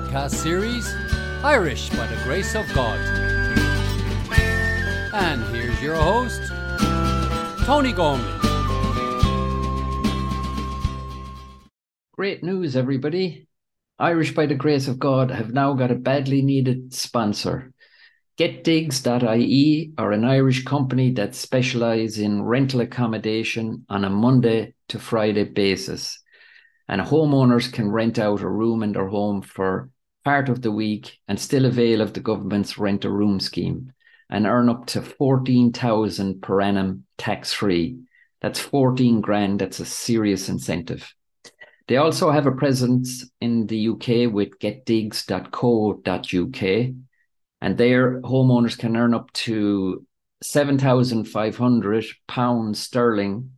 Podcast series Irish by the Grace of God. And here's your host, Tony Gormley. Great news, everybody. Irish by the Grace of God have now got a badly needed sponsor. GetDigs.ie are an Irish company that specialise in rental accommodation on a Monday to Friday basis. And homeowners can rent out a room in their home for part of the week and still avail of the government's rent a room scheme and earn up to 14,000 per annum tax free. That's 14 grand. That's a serious incentive. They also have a presence in the UK with getdigs.co.uk and there homeowners can earn up to 7,500 pounds sterling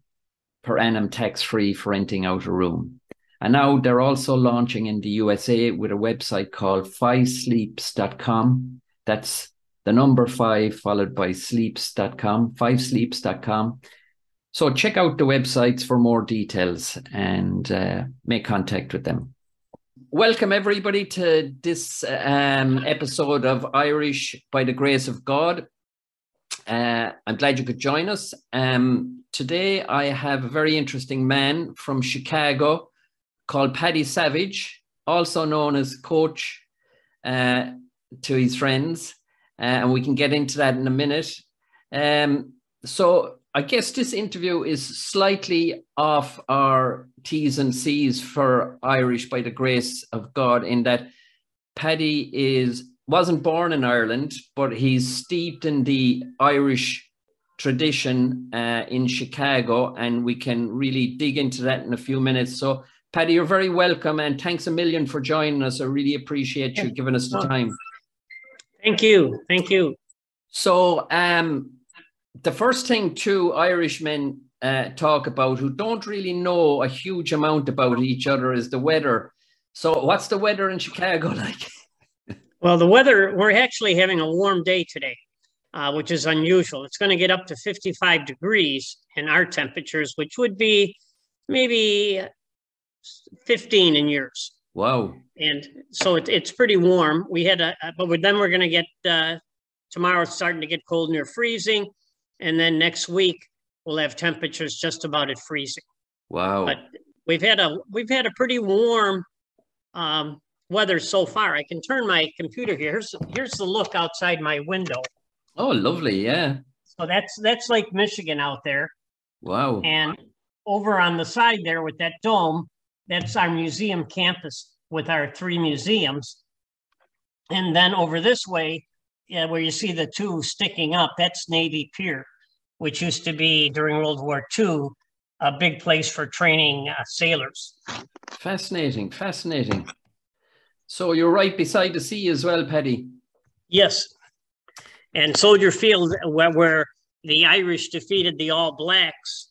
per annum tax free for renting out a room. And now they're also launching in the USA with a website called fivesleeps.com. That's the number five followed by sleeps.com, fivesleeps.com. So check out the websites for more details and uh, make contact with them welcome everybody to this um, episode of Irish by the Grace of God. Uh, I'm glad you could join us. Um, today, I have a very interesting man from Chicago called Paddy Savage, also known as Coach uh, to his friends, uh, and we can get into that in a minute. Um, so, I guess this interview is slightly off our T's and C's for Irish by the grace of God, in that Paddy is wasn't born in Ireland, but he's steeped in the Irish tradition uh, in Chicago, and we can really dig into that in a few minutes. So, Paddy, you're very welcome, and thanks a million for joining us. I really appreciate you giving us the time. Thank you, thank you. So, um, the first thing two Irishmen uh, talk about who don't really know a huge amount about each other is the weather. So, what's the weather in Chicago like? well, the weather, we're actually having a warm day today, uh, which is unusual. It's going to get up to 55 degrees in our temperatures, which would be maybe 15 in years. Wow. And so it, it's pretty warm. We had a, but then we're going to get, uh, tomorrow it's starting to get cold near freezing. And then next week we'll have temperatures just about at freezing. Wow. But we've had a we've had a pretty warm um, weather so far. I can turn my computer here. Here's here's the look outside my window. Oh, lovely. Yeah. So that's that's Lake Michigan out there. Wow. And over on the side there with that dome, that's our museum campus with our three museums. And then over this way, yeah, where you see the two sticking up, that's Navy Pier which used to be during World War II a big place for training uh, sailors. Fascinating, fascinating. So you're right beside the sea as well, Paddy. Yes, and Soldier Field, where, where the Irish defeated the All Blacks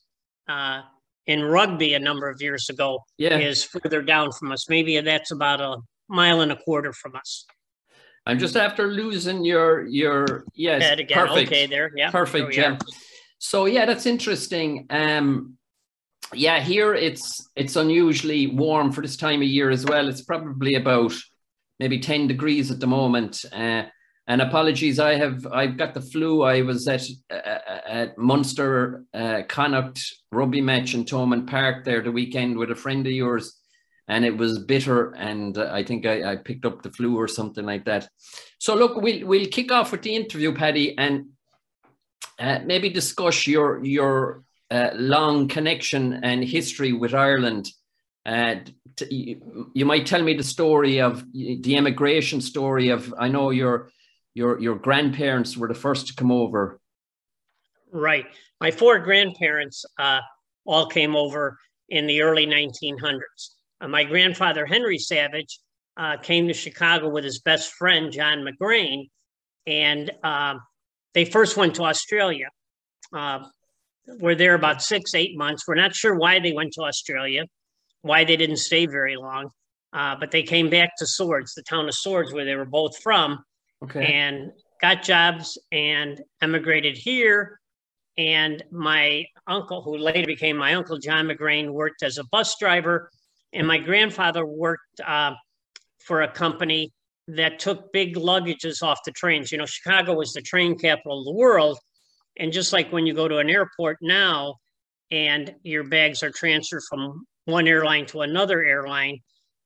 uh, in rugby a number of years ago, yeah. is further down from us. Maybe that's about a mile and a quarter from us. I'm just after losing your your yes, perfect. Okay, there, yeah, perfect, yeah. So yeah, that's interesting. Um, yeah, here it's it's unusually warm for this time of year as well. It's probably about maybe ten degrees at the moment. Uh, and apologies, I have I've got the flu. I was at uh, at Munster uh, Connacht rugby match in Thomond Park there the weekend with a friend of yours, and it was bitter. And uh, I think I, I picked up the flu or something like that. So look, we'll we'll kick off with the interview, Paddy, and uh, maybe discuss your your uh, long connection and history with Ireland. Uh, you, you might tell me the story of the emigration story of. I know your your your grandparents were the first to come over. Right, my four grandparents uh, all came over in the early 1900s. Uh, my grandfather Henry Savage uh, came to Chicago with his best friend John McGrain, and um, they first went to Australia. Uh, were there about six, eight months. We're not sure why they went to Australia, why they didn't stay very long, uh, but they came back to Swords, the town of Swords, where they were both from, okay. and got jobs and emigrated here. And my uncle, who later became my uncle, John McGrain, worked as a bus driver, and my grandfather worked uh, for a company that took big luggages off the trains. You know, Chicago was the train capital of the world. And just like when you go to an airport now and your bags are transferred from one airline to another airline,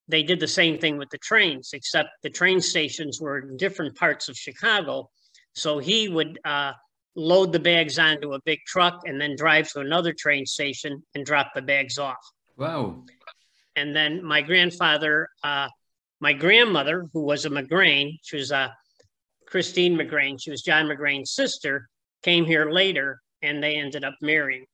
they did the same thing with the trains, except the train stations were in different parts of Chicago. So he would uh, load the bags onto a big truck and then drive to another train station and drop the bags off. Wow. And then my grandfather, uh, my grandmother, who was a McGrain, she was uh, Christine McGrain, she was John McGrain's sister, came here later and they ended up marrying.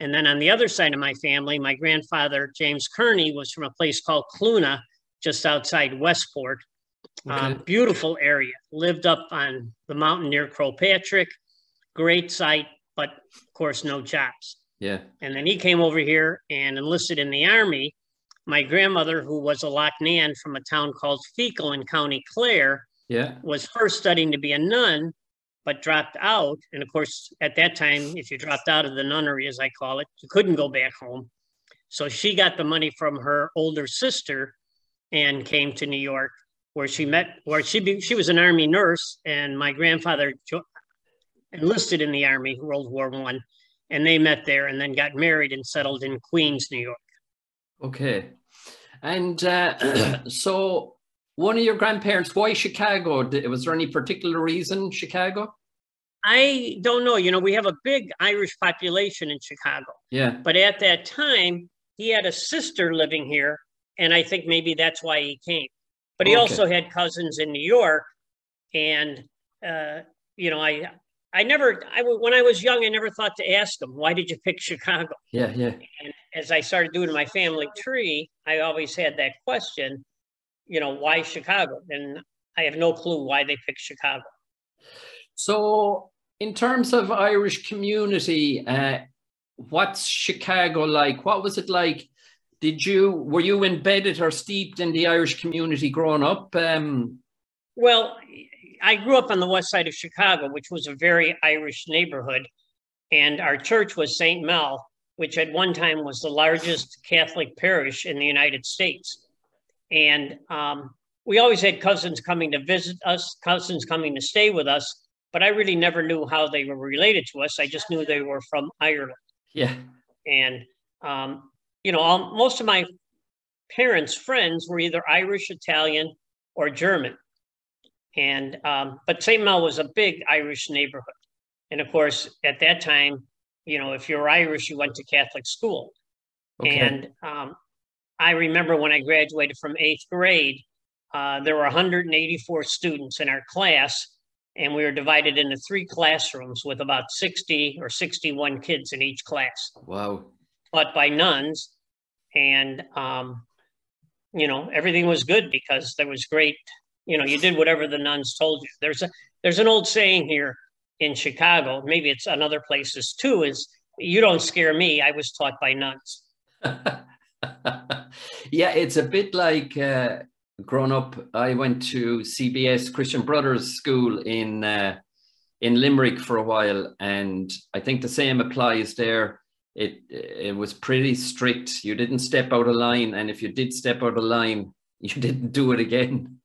And then on the other side of my family, my grandfather, James Kearney, was from a place called Cluna, just outside Westport. Okay. Um, beautiful area. Lived up on the mountain near Patrick. Great site, but of course, no jobs. Yeah. And then he came over here and enlisted in the army. My grandmother, who was a Loughnane from a town called Feakle in County Clare, yeah. was first studying to be a nun, but dropped out. And of course, at that time, if you dropped out of the nunnery, as I call it, you couldn't go back home. So she got the money from her older sister and came to New York, where she met, where she be, she was an army nurse, and my grandfather enlisted in the army, World War One, and they met there, and then got married and settled in Queens, New York. Okay, and uh, so one of your grandparents, why Chicago? Was there any particular reason Chicago? I don't know. You know, we have a big Irish population in Chicago. Yeah. But at that time, he had a sister living here, and I think maybe that's why he came. But he okay. also had cousins in New York, and uh, you know, I I never I when I was young, I never thought to ask him why did you pick Chicago. Yeah, yeah. And as I started doing my family tree, I always had that question you know, why Chicago? And I have no clue why they picked Chicago. So, in terms of Irish community, uh, what's Chicago like? What was it like? Did you were you embedded or steeped in the Irish community growing up? Um, well, I grew up on the west side of Chicago, which was a very Irish neighborhood, and our church was St. Mel, which at one time was the largest Catholic parish in the United States. And um, we always had cousins coming to visit us, cousins coming to stay with us, but I really never knew how they were related to us. I just knew they were from Ireland. Yeah. And, um, you know, all, most of my parents' friends were either Irish, Italian, or German. And, um, but St. Mel was a big Irish neighborhood. And of course, at that time, you know, if you're Irish, you went to Catholic school. Okay. And um, I remember when I graduated from eighth grade, uh, there were 184 students in our class, and we were divided into three classrooms with about 60 or 61 kids in each class. Wow. Taught by nuns. And, um, you know, everything was good because there was great, you know, you did whatever the nuns told you. There's a, there's an old saying here in Chicago, maybe it's on other places too, is you don't scare me. I was taught by nuns. yeah, it's a bit like uh, growing up. I went to CBS Christian Brothers School in uh, in Limerick for a while, and I think the same applies there. It it was pretty strict. You didn't step out of line, and if you did step out of line, you didn't do it again.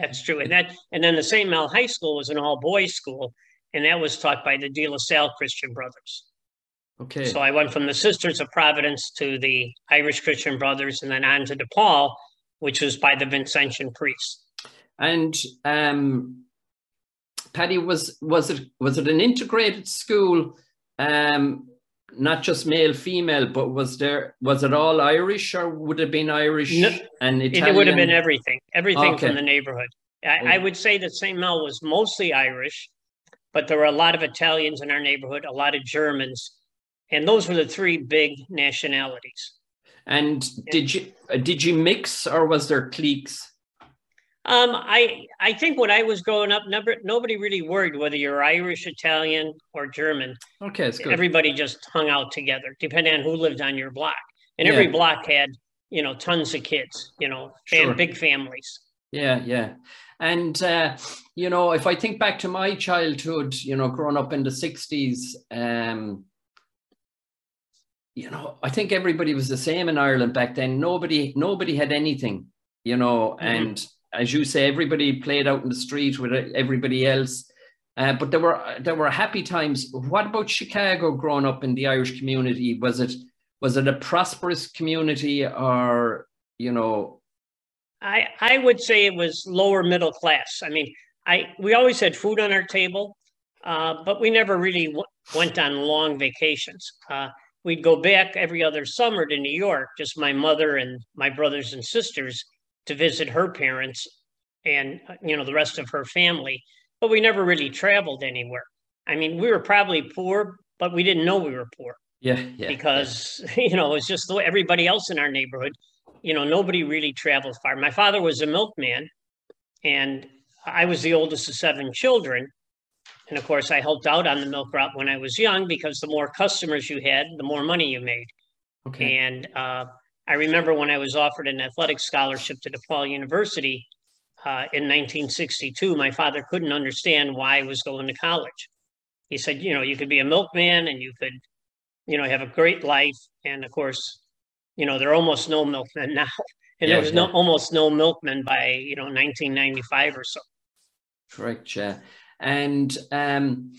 That's true, and that and then the St. Mel High School was an all boys school, and that was taught by the De La Salle Christian Brothers. Okay. So I went from the Sisters of Providence to the Irish Christian Brothers and then on to DePaul, which was by the Vincentian priests. And um, Paddy, was was it was it an integrated school, um, not just male female, but was there was it all Irish or would it have been Irish no, and Italian? It would have been everything, everything okay. from the neighborhood. I, I would say that St. Mel was mostly Irish, but there were a lot of Italians in our neighborhood, a lot of Germans, and those were the three big nationalities. And did you uh, did you mix or was there cliques? Um, I I think when I was growing up, never, nobody really worried whether you're Irish, Italian, or German. Okay, that's good. Everybody just hung out together, depending on who lived on your block. And yeah. every block had, you know, tons of kids, you know, sure. and big families. Yeah, yeah. And uh, you know, if I think back to my childhood, you know, growing up in the '60s, um, you know, I think everybody was the same in Ireland back then. Nobody, nobody had anything, you know, mm-hmm. and as you say, everybody played out in the street with everybody else. Uh, but there were there were happy times. What about Chicago growing up in the Irish community? Was it was it a prosperous community or you know? I I would say it was lower middle class. I mean, I we always had food on our table, uh, but we never really w- went on long vacations. Uh, we'd go back every other summer to New York, just my mother and my brothers and sisters, to visit her parents and you know the rest of her family but we never really traveled anywhere. I mean, we were probably poor, but we didn't know we were poor. Yeah, yeah because yeah. you know it's just the way everybody else in our neighborhood. You know, nobody really traveled far. My father was a milkman, and I was the oldest of seven children. And of course, I helped out on the milk route when I was young because the more customers you had, the more money you made. Okay. And uh, I remember when I was offered an athletic scholarship to DePaul University, uh, in 1962, my father couldn't understand why I was going to college. He said, you know, you could be a milkman and you could, you know, have a great life. And of course, you know, there are almost no milkmen now. And yeah, there was yeah. no almost no milkmen by, you know, 1995 or so. Correct, yeah. And um,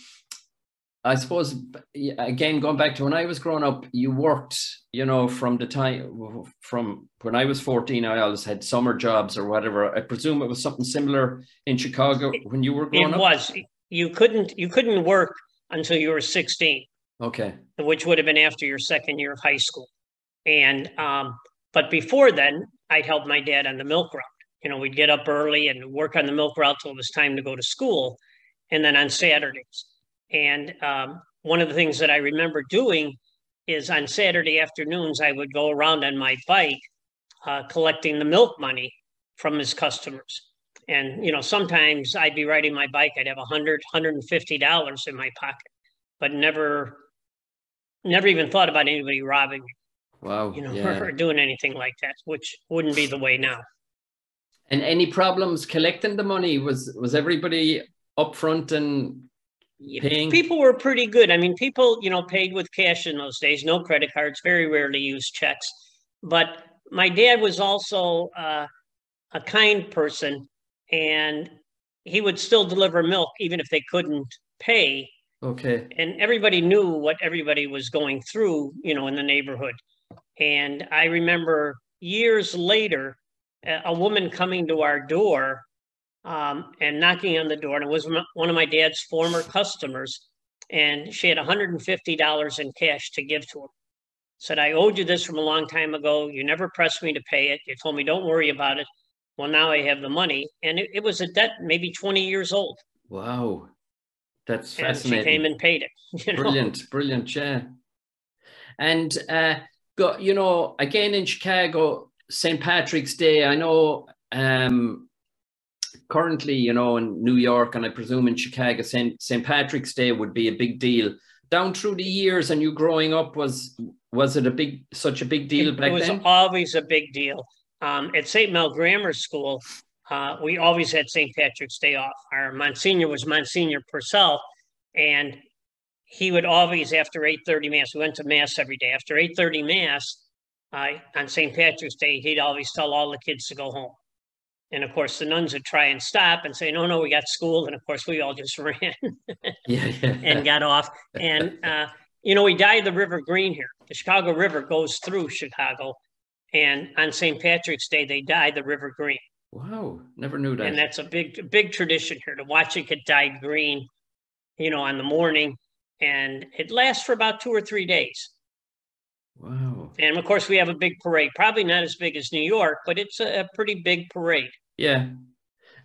I suppose again going back to when I was growing up, you worked, you know, from the time from when I was 14, I always had summer jobs or whatever. I presume it was something similar in Chicago when you were growing it up. It was. You couldn't you couldn't work until you were 16. Okay. Which would have been after your second year of high school. And um, but before then, I'd help my dad on the milk route. You know, we'd get up early and work on the milk route till it was time to go to school. And then on Saturdays and um, one of the things that I remember doing is on Saturday afternoons, I would go around on my bike uh, collecting the milk money from his customers. And, you know, sometimes I'd be riding my bike, I'd have a hundred, hundred and fifty dollars in my pocket, but never, never even thought about anybody robbing me. Wow. You know, yeah. or doing anything like that, which wouldn't be the way now. And any problems collecting the money? Was was everybody upfront and paying? People were pretty good. I mean, people, you know, paid with cash in those days, no credit cards, very rarely used checks. But my dad was also uh, a kind person and he would still deliver milk even if they couldn't pay. Okay. And everybody knew what everybody was going through, you know, in the neighborhood. And I remember years later, a woman coming to our door um, and knocking on the door. And it was one of my dad's former customers. And she had $150 in cash to give to him. Said, I owed you this from a long time ago. You never pressed me to pay it. You told me, don't worry about it. Well, now I have the money. And it, it was a debt maybe 20 years old. Wow. That's and fascinating. she came and paid it. You know? Brilliant, brilliant, yeah. And uh, go, you know, again in Chicago, St. Patrick's Day. I know um, currently, you know, in New York and I presume in Chicago, St. St. Patrick's Day would be a big deal. Down through the years and you growing up, was was it a big such a big deal it, back then? It was then? always a big deal. Um, at St. Mel Grammar School, uh, we always had St. Patrick's Day off. Our Monsignor was Monsignor Purcell, and he would always after 8.30 mass we went to mass every day after 8.30 mass uh, on st patrick's day he'd always tell all the kids to go home and of course, the nuns would try and stop and say, "No, no, we got school." And of course, we all just ran yeah, yeah. and got off. And uh, you know, we dyed the River green here. The Chicago River goes through Chicago, and on St. Patrick's Day, they dye the river green. Wow, never knew that. And that's a big, big tradition here to watch it get dyed green. You know, on the morning, and it lasts for about two or three days. Wow. And of course, we have a big parade. Probably not as big as New York, but it's a, a pretty big parade. Yeah.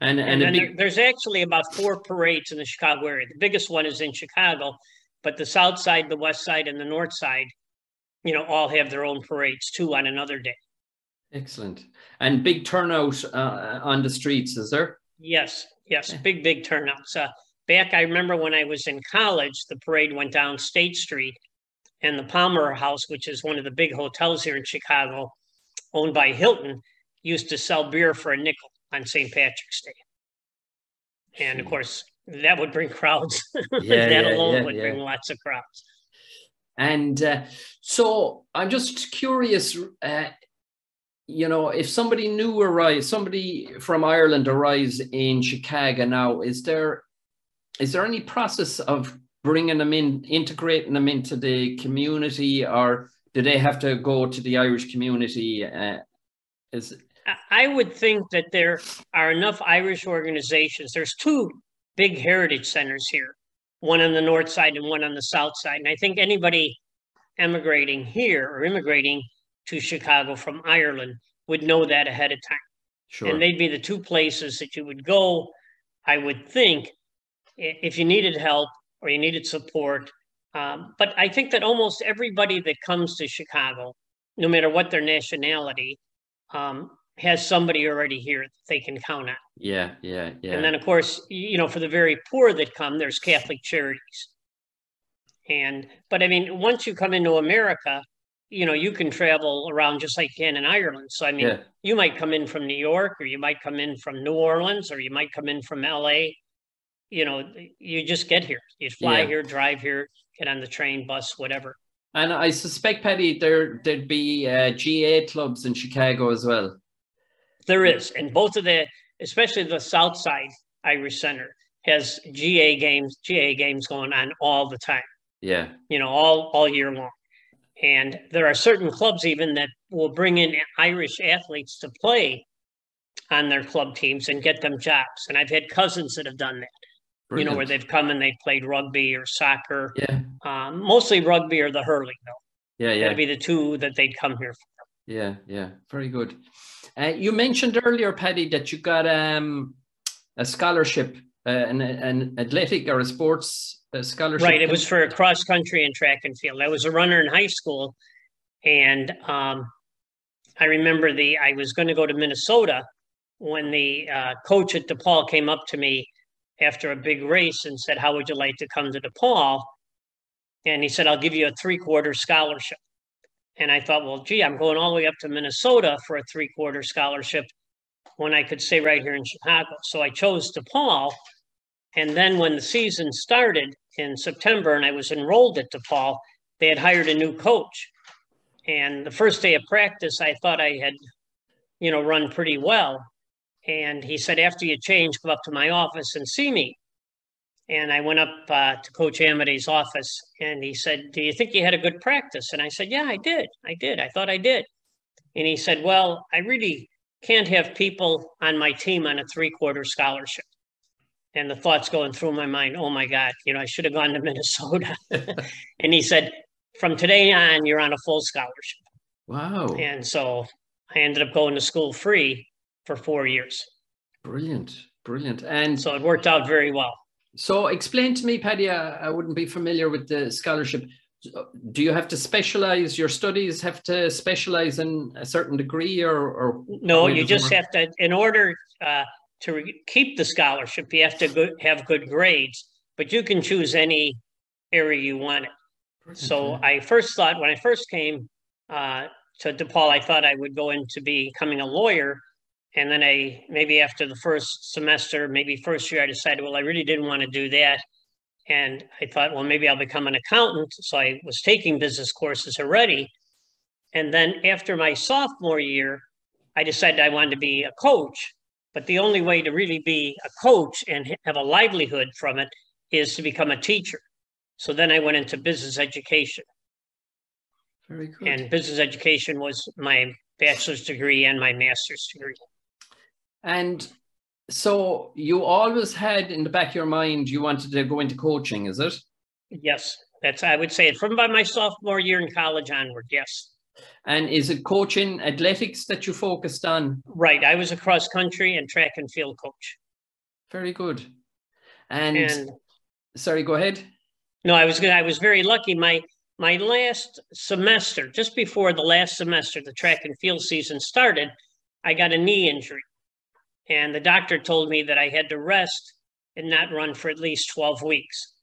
And, and, and big... there's actually about four parades in the Chicago area. The biggest one is in Chicago, but the south side, the west side, and the north side, you know, all have their own parades too on another day. Excellent. And big turnout uh, on the streets, is there? Yes, yes, big, big turnouts. Uh, back, I remember when I was in college, the parade went down State Street and the Palmer House, which is one of the big hotels here in Chicago, owned by Hilton, used to sell beer for a nickel on St. Patrick's Day. And of course, that would bring crowds. Yeah, that yeah, alone yeah, would bring lots of crowds. And uh, so I'm just curious. Uh, you know, if somebody new arrives, somebody from Ireland arrives in Chicago now, is there is there any process of bringing them in, integrating them into the community, or do they have to go to the Irish community? Uh, is I would think that there are enough Irish organizations. There's two big heritage centers here, one on the north side and one on the south side. And I think anybody emigrating here or immigrating to Chicago from Ireland would know that ahead of time. Sure. And they'd be the two places that you would go, I would think, if you needed help or you needed support. Um, but I think that almost everybody that comes to Chicago, no matter what their nationality, um, has somebody already here that they can count on. Yeah, yeah, yeah. And then, of course, you know, for the very poor that come, there's Catholic charities. And, but I mean, once you come into America, you know, you can travel around just like you can in Ireland. So, I mean, yeah. you might come in from New York, or you might come in from New Orleans, or you might come in from LA. You know, you just get here. You fly yeah. here, drive here, get on the train, bus, whatever. And I suspect, Paddy, there there'd be uh, GAA clubs in Chicago as well. There is, and both of the, especially the South Side Irish Center, has GAA games, GAA games going on all the time. Yeah, you know, all all year long. And there are certain clubs even that will bring in Irish athletes to play on their club teams and get them jobs. And I've had cousins that have done that. Brilliant. You know, where they've come and they've played rugby or soccer. Yeah. Um, mostly rugby or the hurling, though. Yeah, yeah. That'd be the two that they'd come here for. Yeah, yeah. Very good. Uh, you mentioned earlier, Paddy, that you got um, a scholarship, uh, an, an athletic or a sports uh, scholarship. Right. It was for cross country and track and field. I was a runner in high school, and um, I remember the I was going to go to Minnesota when the uh, coach at DePaul came up to me after a big race and said, "How would you like to come to DePaul?" And he said, "I'll give you a three quarter scholarship." And I thought, well, gee, I'm going all the way up to Minnesota for a three quarter scholarship when I could stay right here in Chicago. So I chose DePaul. And then when the season started in September and I was enrolled at DePaul, they had hired a new coach. And the first day of practice, I thought I had, you know, run pretty well. And he said, after you change, come up to my office and see me. And I went up uh, to Coach Amity's office and he said, Do you think you had a good practice? And I said, Yeah, I did. I did. I thought I did. And he said, Well, I really can't have people on my team on a three quarter scholarship. And the thoughts going through my mind, oh my God, you know, I should have gone to Minnesota. and he said, from today on, you're on a full scholarship. Wow. And so I ended up going to school free for four years. Brilliant. Brilliant. And so it worked out very well. So explain to me, Paddy, I, I wouldn't be familiar with the scholarship. Do you have to specialize? Your studies have to specialize in a certain degree, or, or no? You just have to, in order uh, to re- keep the scholarship, you have to go, have good grades. But you can choose any area you want it. So I first thought when I first came uh, to DePaul, I thought I would go into becoming a lawyer and then I maybe after the first semester, maybe first year, I decided, well, I really didn't want to do that. And I thought, well, maybe I'll become an accountant. So I was taking business courses already. And then after my sophomore year, I decided I wanted to be a coach. But the only way to really be a coach and have a livelihood from it is to become a teacher. So then I went into business education. Very good. And business education was my bachelor's degree and my master's degree. And so you always had in the back of your mind you wanted to go into coaching, is it? Yes, that's I would say it from by my sophomore year in college onward. Yes. And is it coaching athletics that you focused on? Right. I was a cross country and track and field coach. Very good. And, and sorry, go ahead. No, I was good. I was very lucky. My my last semester, just before the last semester, the track and field season started, I got a knee injury. And the doctor told me that I had to rest and not run for at least 12 weeks.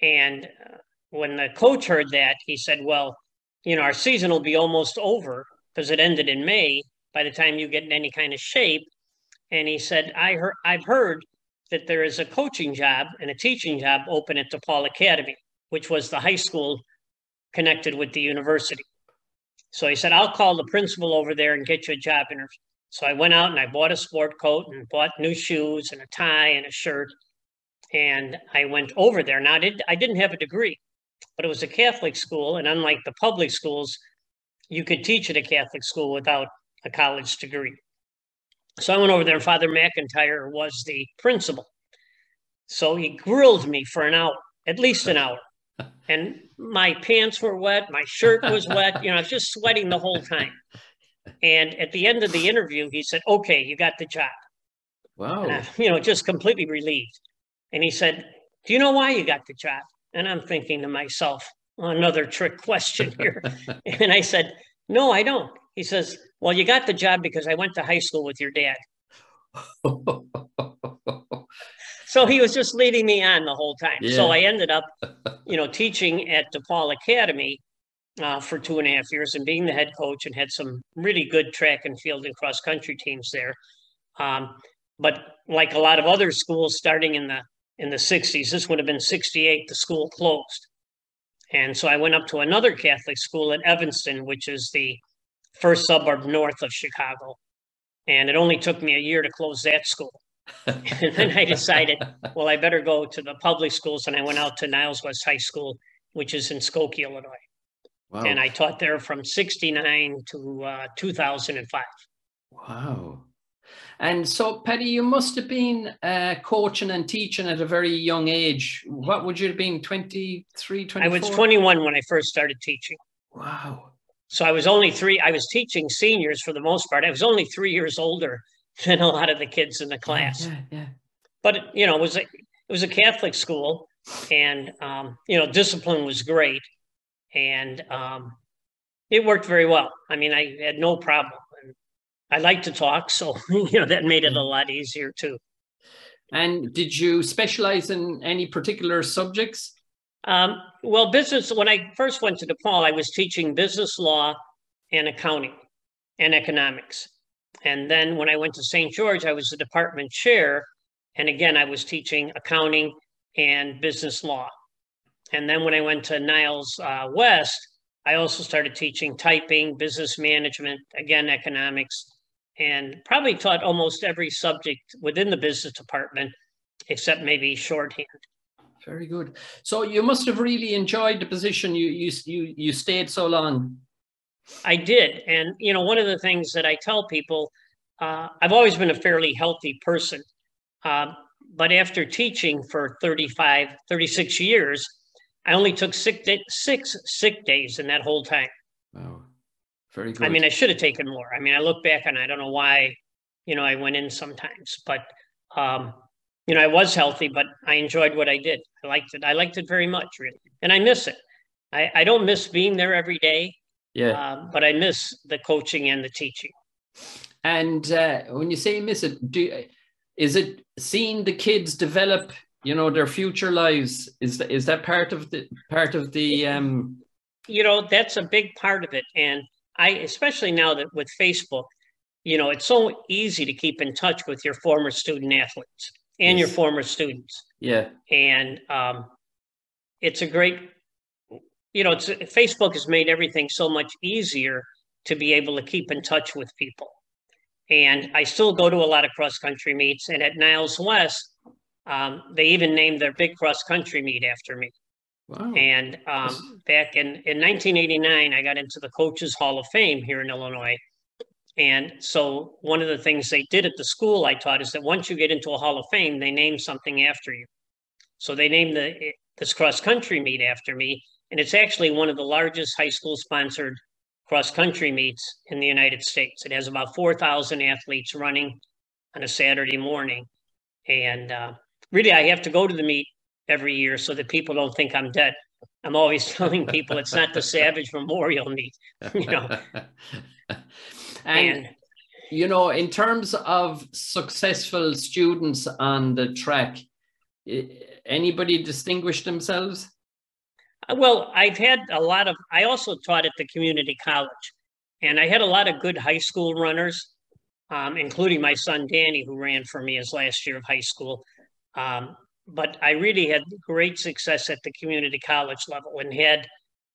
And uh, when the coach heard that, he said, Well, you know, our season will be almost over because it ended in May by the time you get in any kind of shape. And he said, I heard, I've heard that there is a coaching job and a teaching job open at DePaul Academy, which was the high school connected with the university. So he said, I'll call the principal over there and get you a job interview. So I went out and I bought a sport coat and bought new shoes and a tie and a shirt. And I went over there. Now, I, did, I didn't have a degree, but it was a Catholic school. And unlike the public schools, you could teach at a Catholic school without a college degree. So I went over there, and Father McIntyre was the principal. So he grilled me for an hour, at least an hour. And my pants were wet, my shirt was wet, you know, I was just sweating the whole time. And at the end of the interview, he said, Okay, you got the job. Wow. I, you know, just completely relieved. And he said, Do you know why you got the job? And I'm thinking to myself, another trick question here. and I said, No, I don't. He says, Well, you got the job because I went to high school with your dad. so he was just leading me on the whole time. Yeah. So I ended up, you know, teaching at DePaul Academy uh, for two and a half years and being the head coach and had some really good track and field and cross country teams there. Um, but like a lot of other schools, starting in the in the 60s, this would have been 68, the school closed. And so I went up to another Catholic school at Evanston, which is the first suburb north of Chicago. And it only took me a year to close that school. and then I decided, well, I better go to the public schools. And I went out to Niles West High School, which is in Skokie, Illinois. Wow. And I taught there from 69 to uh, 2005. Wow. And so, Paddy, you must have been uh, coaching and teaching at a very young age. What would you have been, 23, 24? I was 21 when I first started teaching. Wow. So I was only three, I was teaching seniors for the most part. I was only three years older than a lot of the kids in the class. Yeah, yeah. But, you know, it was a, it was a Catholic school and, um, you know, discipline was great. And um, it worked very well. I mean, I had no problem. I like to talk, so you know that made it a lot easier too. And did you specialize in any particular subjects? Um, well, business. When I first went to DePaul, I was teaching business law and accounting and economics. And then when I went to St. George, I was the department chair, and again I was teaching accounting and business law. And then when I went to Niles uh, West, I also started teaching typing, business management, again economics, and probably taught almost every subject within the business department except maybe shorthand. Very good. So you must have really enjoyed the position. You you you you stayed so long. I did, and you know one of the things that I tell people, uh, I've always been a fairly healthy person, uh, but after teaching for 35, 36 years, I only took sick day, six sick days in that whole time. Wow. Very good. I mean, I should have taken more. I mean, I look back and I don't know why, you know, I went in sometimes, but, um, you know, I was healthy, but I enjoyed what I did. I liked it. I liked it very much, really. And I miss it. I, I don't miss being there every day. Yeah. Uh, but I miss the coaching and the teaching. And uh, when you say miss it, do is it seeing the kids develop, you know, their future lives? Is that, is that part of the part of the um you know, that's a big part of it. And I, especially now that with Facebook, you know, it's so easy to keep in touch with your former student athletes and yes. your former students. Yeah. And um, it's a great, you know, it's Facebook has made everything so much easier to be able to keep in touch with people. And I still go to a lot of cross country meets. And at Niles West, um, they even named their big cross country meet after me. Wow. And um, back in, in 1989, I got into the Coaches Hall of Fame here in Illinois. And so one of the things they did at the school I taught is that once you get into a Hall of Fame, they name something after you. So they named the this cross country meet after me, and it's actually one of the largest high school sponsored cross country meets in the United States. It has about 4,000 athletes running on a Saturday morning, and uh, really I have to go to the meet every year so that people don't think I'm dead. I'm always telling people it's not the Savage Memorial meet, you know. and, and you know, in terms of successful students on the track, anybody distinguish themselves? Uh, well, I've had a lot of, I also taught at the community college, and I had a lot of good high school runners, um, including my son Danny, who ran for me his last year of high school. Um, but I really had great success at the community college level and had,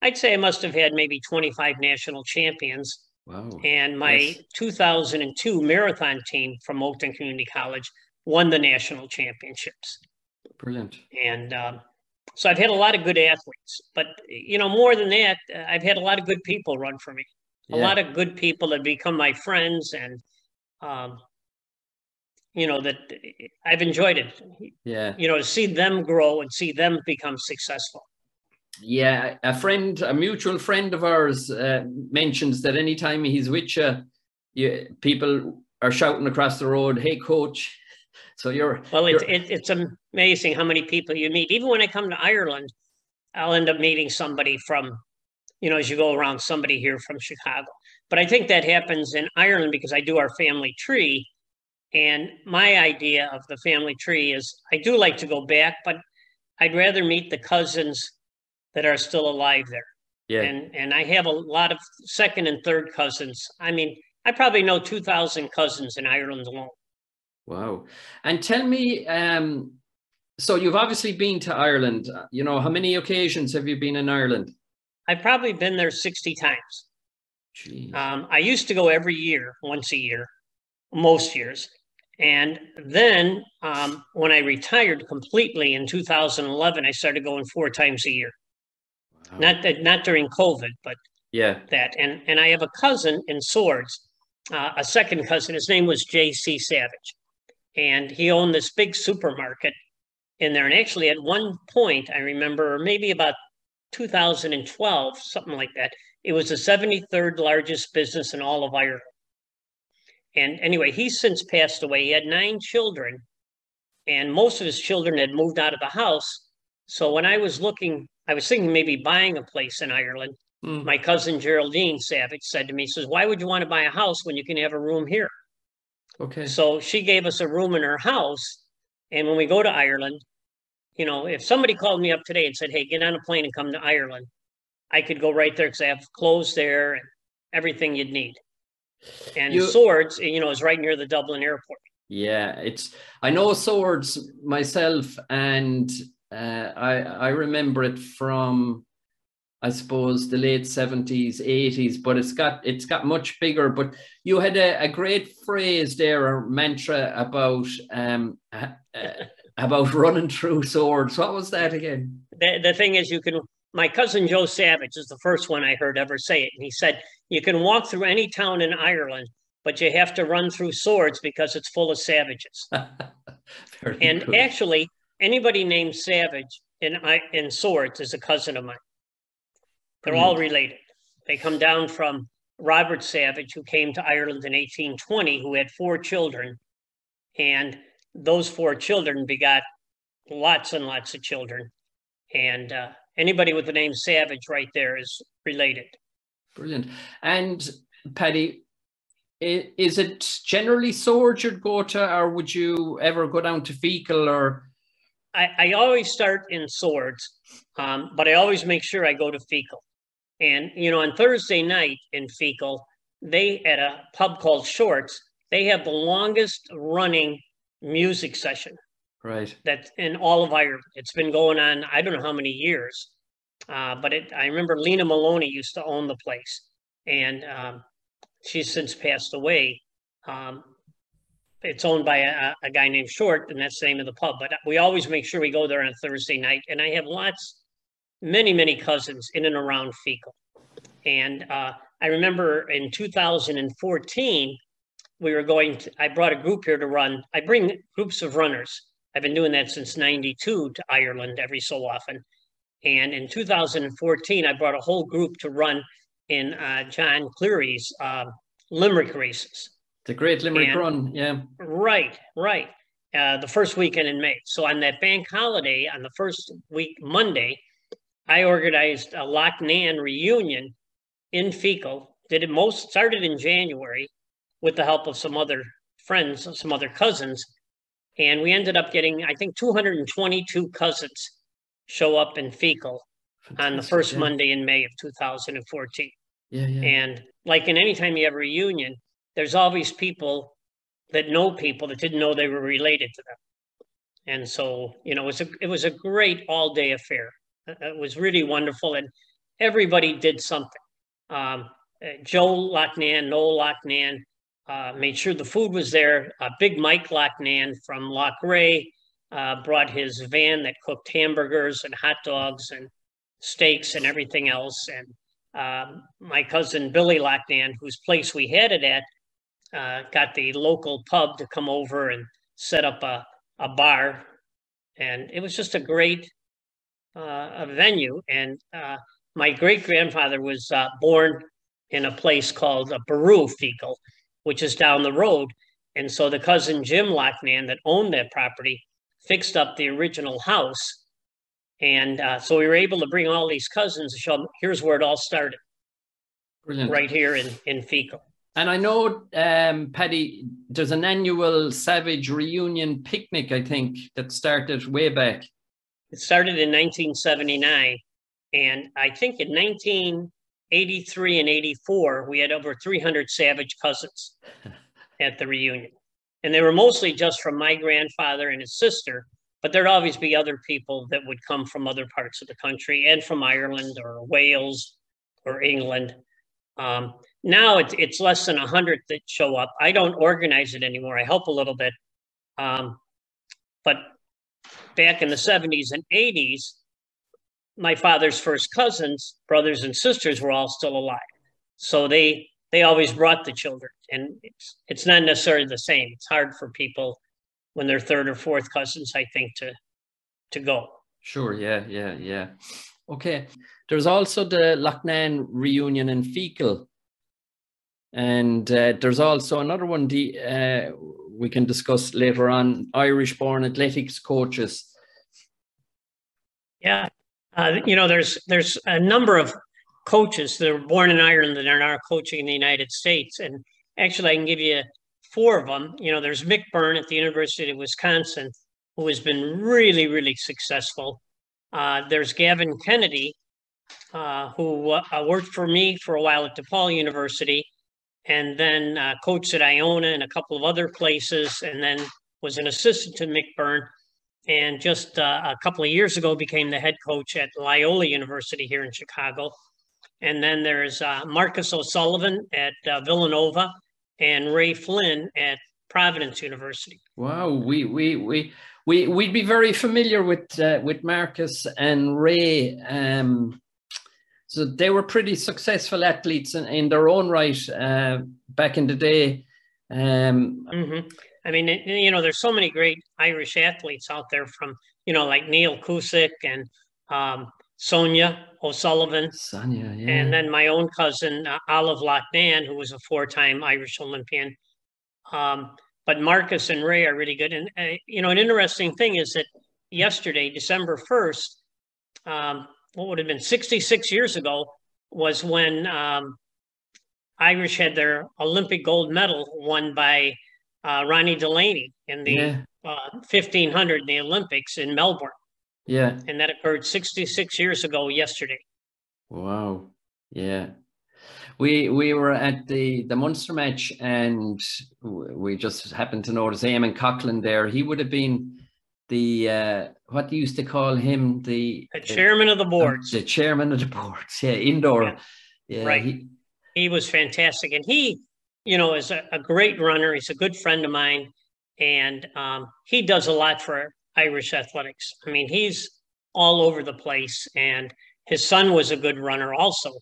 I'd say I must have had maybe 25 national champions. Wow. And my Yes. 2002 marathon team from Oakton Community College won the national championships. Brilliant. And um, so I've had a lot of good athletes, but you know, more than that, uh, I've had a lot of good people run for me. A lot of good people that become my friends, and um, you know that I've enjoyed it. Yeah. You know, to see them grow and see them become successful. Yeah, a friend, a mutual friend of ours, uh, mentions that anytime he's with you, you, people are shouting across the road, "Hey, coach!" So you're Well, it's you're- it, it's amazing how many people you meet. Even when I come to Ireland, I'll end up meeting somebody from, you know, as you go around, somebody here from Chicago. But I think that happens in Ireland because I do our family tree, and my idea of the family tree is I do like to go back, but I'd rather meet the cousins that are still alive there. yeah, And and I have a lot of second and third cousins. I mean, I probably know two thousand cousins in Ireland alone. wow. And tell me, um, so you've obviously been to Ireland. You know, how many occasions have you been in Ireland? I've probably been there 60 times. Um, I used to go every year, once a year, most years. And then um, when I retired completely in 2011, I started going four times a year. Wow. Not that, not during COVID, but yeah, that. And and I have a cousin in Swords, uh, a second cousin. His name was J.C. Savage, and he owned this big supermarket in there. And actually, at one point, I remember maybe about 2012, something like that. It was the 73rd largest business in all of Ireland. And anyway, he's since passed away. He had nine children, and most of his children had moved out of the house. So when I was looking, I was thinking maybe buying a place in Ireland Mm. my cousin Geraldine Savage said to me, says, Why would you want to buy a house when you can have a room here? okay. So she gave us a room in her house. And when we go to Ireland, you know, if somebody called me up today and said, Hey, get on a plane and come to Ireland, I could go right there because I have clothes there and everything you'd need. And You- Swords, you know, is right near the Dublin airport. Yeah, it's I know swords myself, and uh, I I remember it from I suppose the late seventies, eighties, but it's got it's got much bigger. But you had a, a great phrase there, or mantra about um uh, about running through swords. What was that again? The, the thing is, you can, my cousin Joe Savage is the first one I heard ever say it. And he said, You can walk through any town in Ireland, but you have to run through swords because it's full of savages. And good. actually, anybody named Savage in in Swords is a cousin of mine. They're all related. They come down from Robert Savage, who came to Ireland in 1820, who had four children, and those four children begot lots and lots of children. And uh, anybody with the name Savage right there is related. Brilliant. And Paddy, is it generally swords you'd go to, or would you ever go down to Feakle or? I, I always start in swords, um, but I always make sure I go to Feakle. And you know, on Thursday night in Feakle, they at a pub called Shorts, they have the longest running music session Right. that's in all of Ireland. It's been going on I don't know how many years, uh, but it, I remember Lena Maloney used to own the place, and um, she's since passed away. Um, it's owned by a, a guy named Short, and that's the name of the pub. But we always make sure we go there on a Thursday night, and I have lots, many, many cousins in and around Feakle. And uh, I remember in 2014, we were going to, I brought a group here to run. I bring groups of runners. I've been doing that since 92 to Ireland every so often. And in 2014, I brought a whole group to run in uh, John Cleary's uh, Limerick races. The Great Limerick And- Run. Yeah. Right, right. Uh, the first weekend in May. So on that bank holiday, on the first week, Monday, I organized a Loughnane reunion in Feakle. Did it most started in January with the help of some other friends, some other cousins, and we ended up getting, I think, 222 cousins show up in Feakle on the first yeah. Monday in May of 2014. Yeah, yeah. And like in any time you have a reunion, there's always people that know people that didn't know they were related to them. And so, you know, it was a it was a great all day affair. It was really wonderful. And everybody did something. Um, uh, Joe Loughnane, Noel Loughnane, uh, made sure the food was there. Uh, Big Mike Loughnane from Loughrea uh, brought his van that cooked hamburgers and hot dogs and steaks and everything else. And um, my cousin Billy Loughnane, whose place we had it at, uh, got the local pub to come over and set up a, a bar. And it was just a great uh, a venue. And my great grandfather was born in a place called a Baru Feakle, which is down the road. And so the cousin Jim Loughnane that owned that property fixed up the original house. And uh, so we were able to bring all these cousins to show them here's where it all started. Brilliant. Right here in, in Feakle. And I know, um, Paddy, there's an annual Savage reunion picnic, I think, that started way back. It started in 1979. And I think in 19, 83 and 84, we had over 300 Savage cousins at the reunion. And they were mostly just from my grandfather and his sister, but there'd always be other people that would come from other parts of the country and from Ireland or Wales or England. Um, now it's, it's less than 100 that show up. I don't organize it anymore. I help a little bit. Um, but back in the 70s and 80s, my father's first cousins, brothers and sisters, were all still alive. So they they always brought the children, and it's it's not necessarily the same. It's hard for people when they're third or fourth cousins, I think, to to go. Sure. Yeah. Yeah. Yeah. Okay. There's also the Loughnane reunion in Feakle. And uh, there's also another one the, uh, we can discuss later on Irish born athletics coaches. Yeah, uh, you know, there's there's a number of coaches that were born in Ireland that are now coaching in the United States, and actually, I can give you four of them. You know, there's Mick Byrne at the University of Wisconsin, who has been really, really successful. Uh, there's Gavin Kennedy, uh, who uh, worked for me for a while at DePaul University, and then uh, coached at Iona and a couple of other places, and then was an assistant to Mick Byrne and just uh, a couple of years ago became the head coach at Loyola University here in Chicago. And then there's uh, Marcus O'Sullivan at uh, Villanova and Ray Flynn at Providence University. Wow, we we we we we'd be very familiar with uh, with Marcus and Ray. Um, so they were pretty successful athletes in, in their own right uh, back in the day. Um, mm-hmm. I mean, you know, there's so many great Irish athletes out there from, you know, like Neil Cusack and um, Sonia O'Sullivan. Sonia, yeah. And then my own cousin, uh, Olive Loughnane, who was a four time Irish Olympian. Um, but Marcus and Ray are really good. And, uh, you know, an interesting thing is that yesterday, December 1st, um, what would have been 66 years ago, was when um, Irish had their Olympic gold medal won by uh, Ronnie Delany in the yeah. uh, 1500 in the Olympics in Melbourne. Yeah. And that occurred 66 years ago yesterday. Wow. Yeah. We we were at the the Munster match and we just happened to notice Eamonn Coghlan there. He would have been the uh, what do you used to call him the, the chairman of the boards. The, the chairman of the boards. Yeah, indoor. Yeah. yeah right. He, he was fantastic, and he you know, is a, a great runner. He's a good friend of mine, and um, he does a lot for Irish athletics. I mean, he's all over the place, and his son was a good runner also.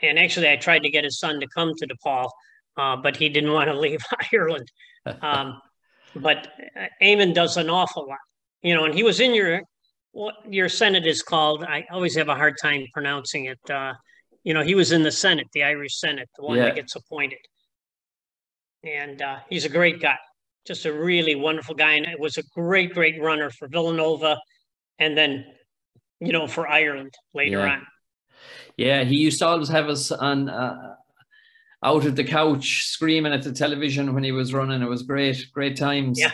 And actually, I tried to get his son to come to DePaul, uh, but he didn't want to leave Ireland. Um, but uh, Eamonn does an awful lot, you know. And he was in your what your Senate is called. I always have a hard time pronouncing it. Uh, you know, he was in the Senate, the Irish Senate, the one yeah. that gets appointed and uh, he's a great guy, just a really wonderful guy, and it was a great, great runner for Villanova, and then you know for Ireland later yeah. on. Yeah, he used to always have us on uh, out of the couch screaming at the television when he was running. It was great, great times. Yeah,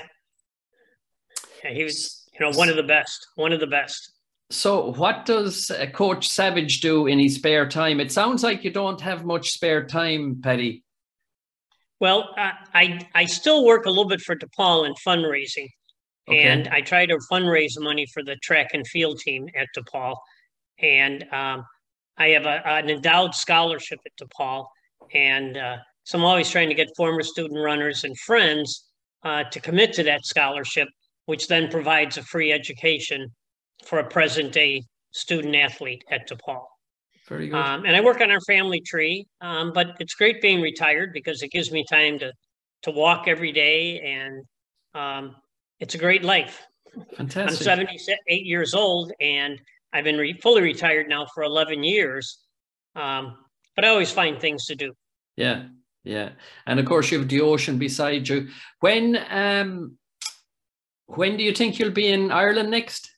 yeah he was you know one of the best, one of the best. So, what does uh, Coach Savage do in his spare time? It sounds like you don't have much spare time, Paddy. Well, I I still work a little bit for DePaul in fundraising, okay. and I try to fundraise money for the track and field team at DePaul, and um, I have a, an endowed scholarship at DePaul, and uh, so I'm always trying to get former student runners and friends uh, to commit to that scholarship, which then provides a free education for a present day student athlete at DePaul. Very good. Um, and I work on our family tree, um, but it's great being retired because it gives me time to to walk every day, and um, it's a great life. Fantastic. I'm 78 years old, and I've been re- fully retired now for 11 years. Um, but I always find things to do. Yeah, yeah, and of course you have the ocean beside you. When um, when do you think you'll be in Ireland next?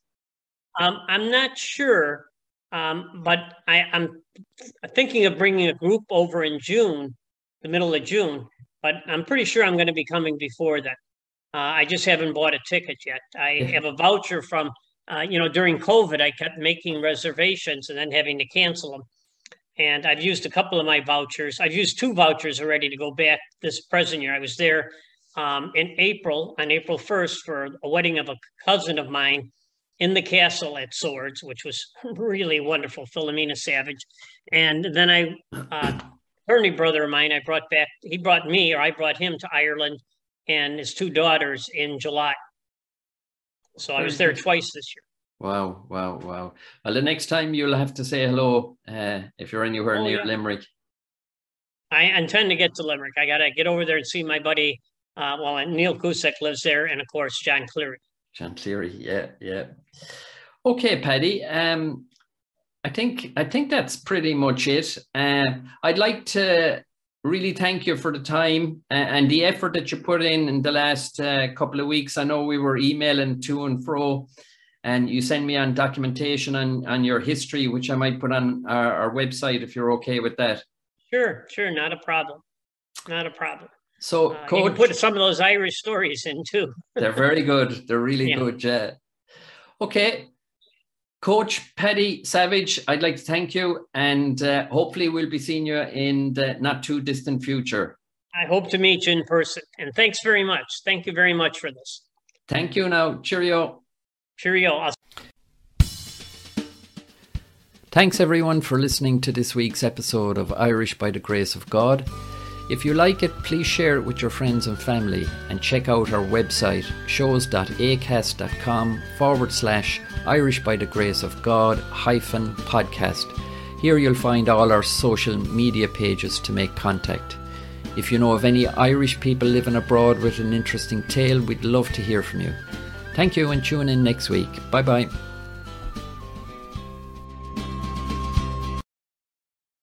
Um, I'm not sure, um, but I, I'm thinking of bringing a group over in June, the middle of June. But I'm pretty sure I'm going to be coming before then. Uh, I just haven't bought a ticket yet. I have a voucher from, uh, you know, during COVID, I kept making reservations and then having to cancel them. And I've used a couple of my vouchers. I've used two vouchers already to go back this present year. I was there um, in April, on April 1st, for a wedding of a cousin of mine in the castle at Swords, which was really wonderful, Philomena Savage. And then I, uh, attorney brother of mine, I brought back, he brought me, or I brought him to Ireland and his two daughters in July. So I was there twice this year. Wow, wow, wow. Well, the next time you'll have to say hello uh, if you're anywhere Oh, near yeah. Limerick. I intend to get to Limerick. I got to get over there and see my buddy. Uh, well, Neil Cusack lives there, and of course, John Cleary. Cleary, yeah, yeah. Okay, Paddy. Um, I think I think that's pretty much it. Uh, I'd like to really thank you for the time uh, and the effort that you put in in the last uh, couple of weeks. I know we were emailing to and fro, and you send me on documentation on on your history, which I might put on our, our website if you're okay with that. Sure, sure, not a problem. Not a problem. So, Uh, you coach, put some of those Irish stories in too. They're very good. They're really Yeah. good. Yeah. Okay. Coach Paddy Savage, I'd like to thank you, and uh, hopefully we'll be seeing you in the not too distant future. I hope to meet you in person. And thanks very much. Thank you very much for this. Thank you. Now, cheerio. Cheerio. Thanks everyone for listening to this week's episode of Irish by the Grace of God. If you like it, please share it with your friends and family and check out our website shows.acast.com forward slash Irish by the Grace of God hyphen podcast. Here you'll find all our social media pages to make contact. If you know of any Irish people living abroad with an interesting tale, we'd love to hear from you. Thank you and tune in next week. Bye bye.